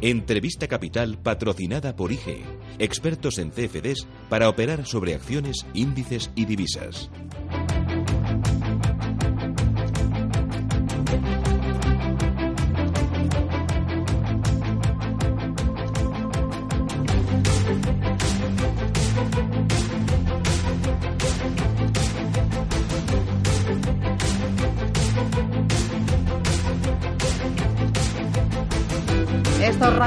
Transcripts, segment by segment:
Entrevista Capital patrocinada por IG, expertos en CFDs para operar sobre acciones, índices y divisas.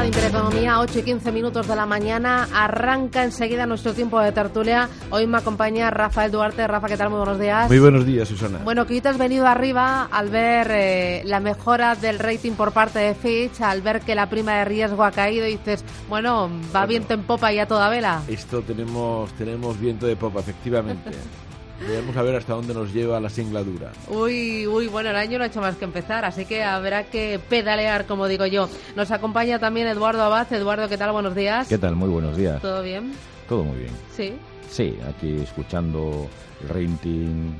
Intereconomía, 8 y 15 minutos de la mañana. Arranca enseguida nuestro tiempo de tertulia. Hoy me acompaña Rafael Duarte. Rafa, ¿qué tal? Muy buenos días. Muy buenos días, Susana. Bueno, que hoy te has venido arriba al ver eh, la mejora del rating por parte de Fitch, al ver que la prima de riesgo ha caído y dices, bueno, va Bueno. viento en popa y a toda vela. Esto tenemos, tenemos viento de popa, efectivamente. Veremos a ver hasta dónde nos lleva la singladura. Uy, uy, bueno, el año no ha hecho más que empezar, así que habrá que pedalear, como digo yo. Nos acompaña también Eduardo Abad. Eduardo, ¿qué tal? Buenos días. ¿Qué tal? Muy buenos días. ¿Todo bien? Todo muy bien. Sí. Sí, aquí escuchando el rating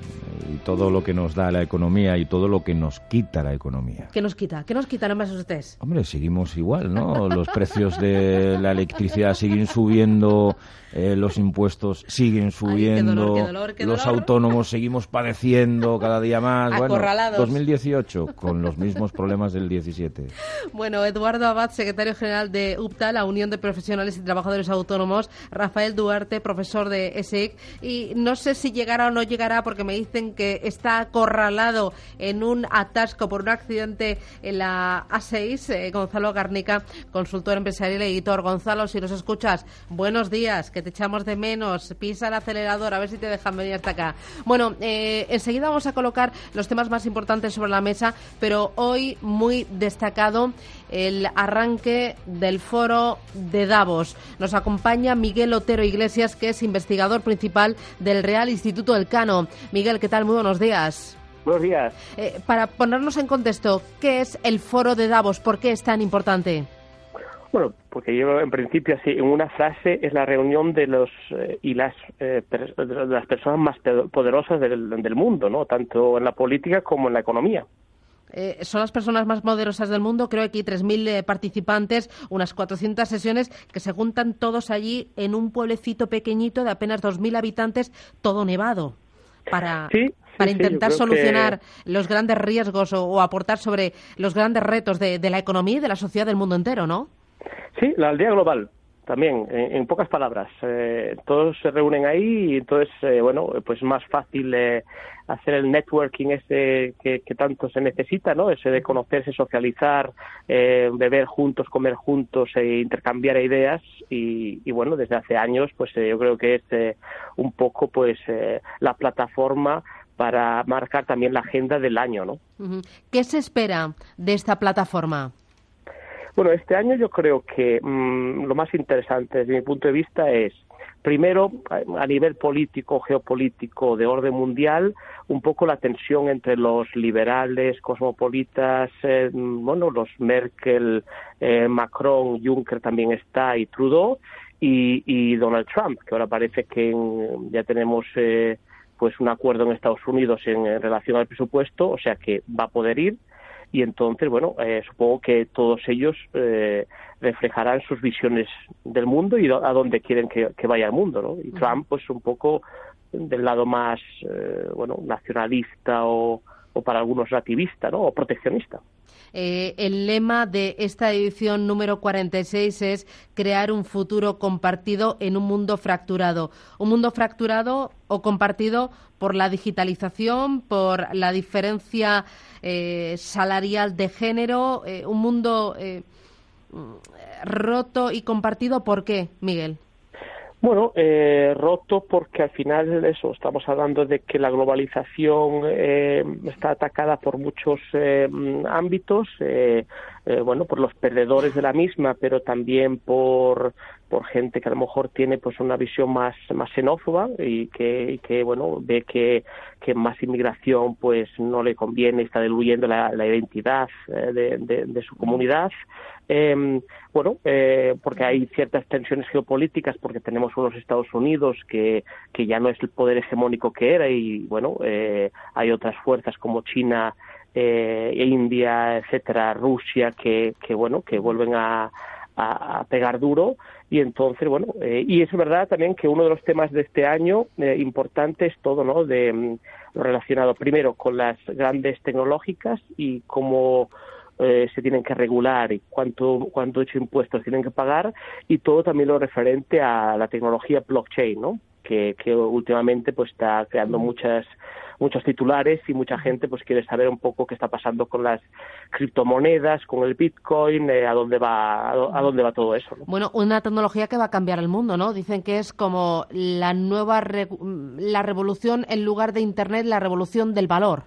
y todo lo que nos da la economía y todo lo que nos quita la economía. ¿Qué nos quita? ¿Qué nos quita? No me asustes. Hombre, seguimos igual, ¿no? Los precios de la electricidad siguen subiendo, eh, los impuestos siguen subiendo, dolor, qué dolor, qué los dolor. autónomos seguimos padeciendo cada día más. Bueno, Acorralados. 2018 con los mismos problemas del 17. Bueno, Eduardo Abad, secretario general de UPTA, la Unión de Profesionales y Trabajadores Autónomos, Rafael Duarte, profesor de ESIC, y no sé si llegará o no llegará porque me dicen que está acorralado en un atasco por un accidente en la A6, eh, Gonzalo Garnica, consultor empresarial y editor. Gonzalo, si nos escuchas, buenos días, que te echamos de menos, pisa el acelerador, a ver si te dejan venir hasta acá. Bueno, eh, enseguida vamos a colocar los temas más importantes sobre la mesa, pero hoy muy destacado el arranque del foro de Davos. Nos acompaña Miguel Otero Iglesias, que es investigador principal del Real Instituto Elcano. Miguel, ¿qué tal? Muy buenos días. Buenos días. Eh, para ponernos en contexto, ¿qué es el foro de Davos? ¿Por qué es tan importante? Bueno, porque yo en principio así en una frase es la reunión de los eh, y las eh, per- de las personas más poderosas del, del mundo, ¿no? Tanto en la política como en la economía. Eh, son las personas más poderosas del mundo. Creo que hay 3.000 eh, participantes, unas 400 sesiones que se juntan todos allí en un pueblecito pequeñito de apenas 2.000 habitantes, todo nevado, para, Sí, para intentar solucionar los grandes riesgos o, o aportar sobre los grandes retos de, de la economía y de la sociedad del mundo entero, ¿no? Sí, la aldea global también, en, pocas palabras. Eh, todos se reúnen ahí y entonces, eh, bueno, pues más fácil eh, hacer el networking ese que, tanto se necesita, ¿no? Ese de conocerse, socializar, eh, beber juntos, comer juntos e intercambiar ideas y, y bueno, desde hace años, pues eh, yo creo que es eh, un poco, pues, la plataforma para marcar también la agenda del año, ¿no? ¿Qué se espera de esta plataforma? Bueno, este año yo creo que mm, lo más interesante desde mi punto de vista es, primero, a nivel político, geopolítico, de orden mundial, un poco la tensión entre los liberales, cosmopolitas, eh, mm, bueno, los Merkel, eh, Macron, Juncker también está y Trudeau, y, y Donald Trump, que ahora parece que ya tenemos... Eh, pues un acuerdo en Estados Unidos en relación al presupuesto, o sea que va a poder ir y entonces, bueno, eh, supongo que todos ellos eh, reflejarán sus visiones del mundo y a dónde quieren que, que vaya el mundo, ¿no? Y Trump, pues un poco del lado más, eh, bueno, nacionalista o, o para algunos nativista, ¿no? O proteccionista. Eh, el lema de esta edición número 46 es crear un futuro compartido en un mundo fracturado. Un mundo fracturado o compartido por la digitalización, por la diferencia eh, salarial de género, eh, un mundo mm, roto y compartido. ¿Por qué, Miguel? Bueno, eh, roto porque al final eso, estamos hablando de que la globalización eh, está atacada por muchos eh, ámbitos, eh, eh, bueno, por los perdedores de la misma, pero también por, por gente que a lo mejor tiene pues una visión más, más xenófoba y que, y que bueno, ve que, que más inmigración pues no le conviene, está diluyendo la, la identidad eh, de, de- de su comunidad. Eh, bueno, eh, porque hay ciertas tensiones geopolíticas, porque tenemos unos Estados Unidos que, que ya no es el poder hegemónico que era y, bueno, eh, hay otras fuerzas como China, eh, India, etcétera, Rusia, que, que bueno, que vuelven a, a, pegar duro. Y entonces bueno eh, y es verdad también que uno de los temas de este año eh, importante es todo no de mm, relacionado primero con las grandes tecnológicas y cómo eh, se tienen que regular y cuánto cuánto hecho impuestos tienen que pagar y todo también lo referente a la tecnología blockchain no que, que últimamente pues está creando muchas muchos titulares y mucha gente pues quiere saber un poco qué está pasando con las criptomonedas, con el Bitcoin, eh, a dónde va a, dónde va todo eso. Bueno, una tecnología que va a cambiar el mundo, ¿no? Dicen que es como la nueva la revolución en lugar de Internet, la revolución del valor.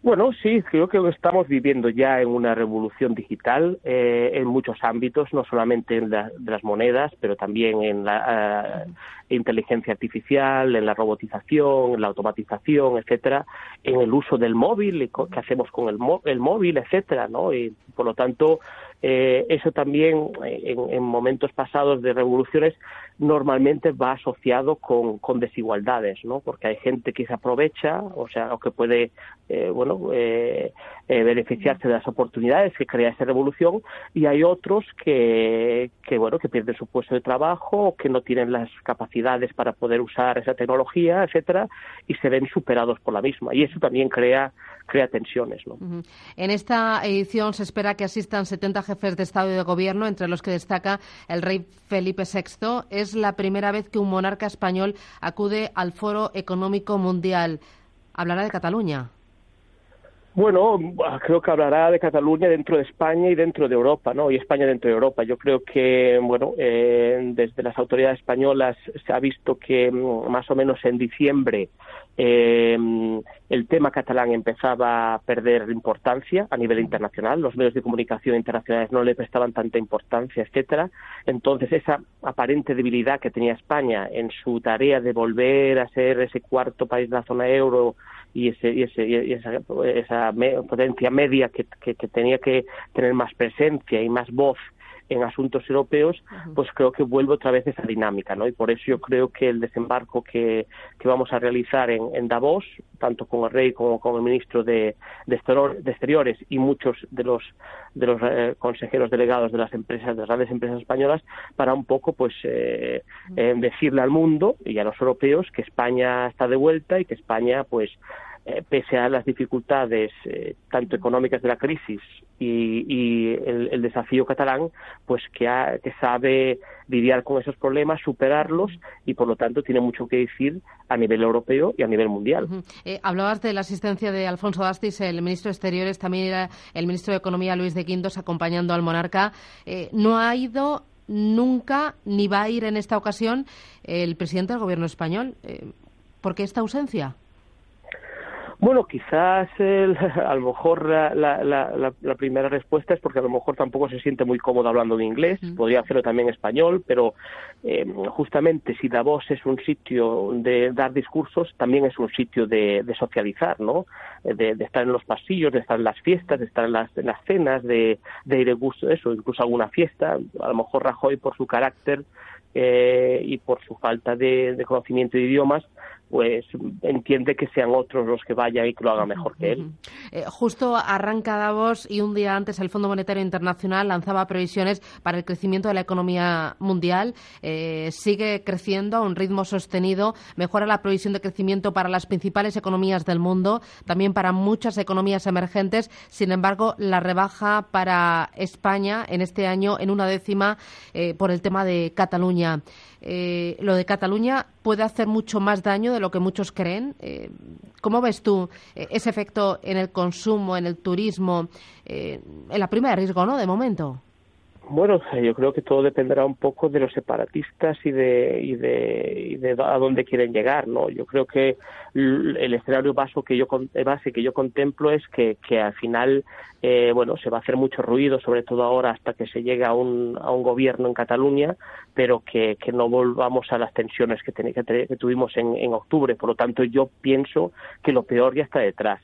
Bueno, sí, creo que estamos viviendo ya en una revolución digital eh, en muchos ámbitos, no solamente en las monedas, pero también en la eh, inteligencia artificial, en la robotización, en la automatización, etcétera, en el uso del móvil, qué hacemos con el, el móvil, etcétera, ¿no? Y por lo tanto, eh, eso también eh, en, momentos pasados de revoluciones normalmente va asociado con, desigualdades, ¿no? Porque hay gente que se aprovecha, o sea, o que puede, eh, bueno, eh, eh, beneficiarse de las oportunidades que crea esa revolución, y hay otros que, que, bueno, que pierden su puesto de trabajo, que no tienen las capacidades para poder usar esa tecnología, etcétera, y se ven superados por la misma, y eso también crea crea tensiones. ¿no? En esta edición se espera que asistan 70 jefes de Estado y de Gobierno, entre los que destaca el rey Felipe VI. Es la primera vez que un monarca español acude al Foro Económico Mundial. Hablará de Cataluña. Bueno, creo que hablará de Cataluña dentro de España y dentro de Europa, ¿no? Y España dentro de Europa. Yo creo que, bueno, eh, desde las autoridades españolas se ha visto que mm, más o menos en diciembre eh, el tema catalán empezaba a perder importancia a nivel internacional. Los medios de comunicación internacionales no le prestaban tanta importancia, etcétera. Entonces, esa aparente debilidad que tenía España en su tarea de volver a ser ese cuarto país de la zona euro y, ese, y, ese, y esa, esa potencia media que, que, tenía que tener más presencia y más voz en asuntos europeos, pues creo que vuelve otra vez esa dinámica, ¿no? Y por eso yo creo que el desembarco que, que vamos a realizar en, en, Davos, tanto con el rey como con el ministro de, de, Exteriores y muchos de los de los eh, consejeros delegados de las empresas, de las grandes empresas españolas, para un poco, pues, eh, eh, decirle al mundo y a los europeos que España está de vuelta y que España, pues, eh, pese a las dificultades eh, tanto económicas de la crisis y, el, desafío catalán, pues que, que sabe lidiar con esos problemas, superarlos y por lo tanto tiene mucho que decir a nivel europeo y a nivel mundial. Eh, hablabas de la asistencia de Alfonso Dastis, el ministro de Exteriores, también era el ministro de Economía Luis de Quintos acompañando al monarca. no ha ido nunca ni va a ir en esta ocasión el presidente del gobierno español. ¿Por qué esta ausencia? Bueno, quizás el, a lo mejor la, la, la, primera respuesta es porque a lo mejor tampoco se siente muy cómodo hablando en inglés, podría hacerlo también en español, pero eh, justamente si Davos es un sitio de dar discursos, también es un sitio de, de socializar, ¿no? De, de, estar en los pasillos, de estar en las fiestas, de estar en las, en las cenas, de, de ir a gusto, eso, incluso alguna fiesta. A lo mejor Rajoy, por su carácter, eh, y por su falta de, de, conocimiento de idiomas, pues entiende que sean otros los que vayan y que lo hagan mejor que él. Eh, justo arranca Davos y un día antes el Fondo Monetario Internacional lanzaba previsiones para el crecimiento de la economía mundial. Eh, sigue creciendo a un ritmo sostenido, mejora la previsión de crecimiento para las principales economías del mundo, también para muchas economías emergentes. Sin embargo, la rebaja para España en este año en una décima eh, por el tema de Cataluña. Lo de Cataluña puede hacer mucho más daño de lo que muchos creen. Eh, ¿Cómo ves tú eh, ese efecto en el consumo, en el turismo, en la prima de riesgo, ¿no? De momento. Bueno, yo creo que todo dependerá un poco de los separatistas y de, y de, y de a dónde quieren llegar, ¿no? Yo creo que el escenario base que yo, base que yo contemplo es que, al final, eh, bueno, se va a hacer mucho ruido, sobre todo ahora hasta que se llegue a un, a un gobierno en Cataluña, pero que, no volvamos a las tensiones que, que, que tuvimos en, en octubre. Por lo tanto, yo pienso que lo peor ya está detrás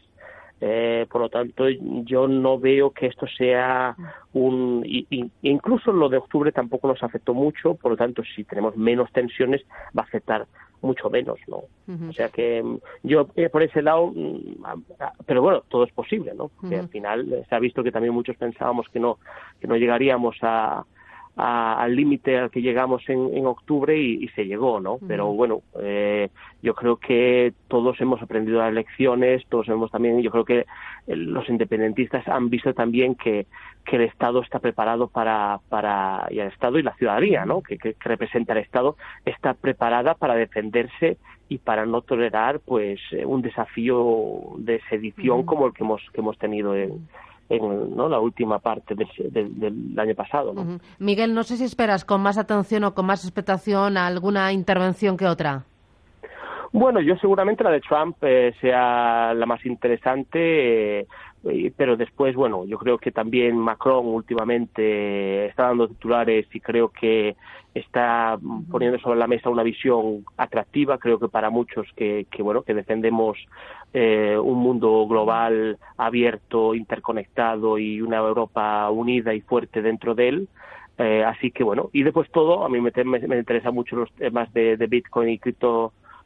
eh, por lo tanto, yo no veo que esto sea un. Y, incluso lo de octubre tampoco nos afectó mucho, por lo tanto, si tenemos menos tensiones, va a afectar mucho menos, ¿no? O sea que mm, yo eh, por ese lado, mm, pero bueno, todo es posible, ¿no? Porque al final se ha visto que también muchos pensábamos que no que no llegaríamos a, al límite al que llegamos en, en octubre y, se llegó, ¿no? Pero bueno, eh, yo creo que todos hemos aprendido las lecciones, todos hemos también, yo creo que eh, los independentistas han visto también que, que el Estado está preparado para, para, y el Estado y la ciudadanía, ¿no? Que, que, representa el Estado, está preparada para defenderse y para no tolerar, pues, eh, un desafío de sedición como el que hemos, que hemos tenido en en ¿no? la última parte del, año pasado. Miguel, no sé si esperas con más atención o con más expectación alguna intervención que otra. Bueno, yo seguramente la de Trump eh, sea la más interesante, eh, pero después, bueno, yo creo que también Macron últimamente está dando titulares y creo que está poniendo sobre la mesa una visión atractiva, creo que para muchos que, que bueno, que defendemos eh, un mundo global abierto, interconectado y una Europa unida y fuerte dentro de él. Eh, así que bueno, y después todo, a mí me, me, interesa mucho los temas de, Bitcoin y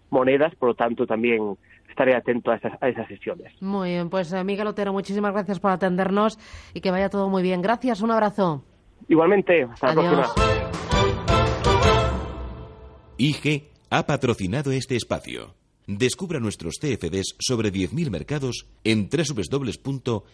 criptomonedas, por lo tanto también estaré atento a esas, a esas sesiones. Muy bien, pues eh, Miguel Otero, muchísimas gracias por atendernos y que vaya todo muy bien. Gracias, un abrazo. Igualmente, hasta la próxima. IG ha patrocinado este espacio. Descubra nuestros CFDs sobre 10.000 mercados en www.ig.com.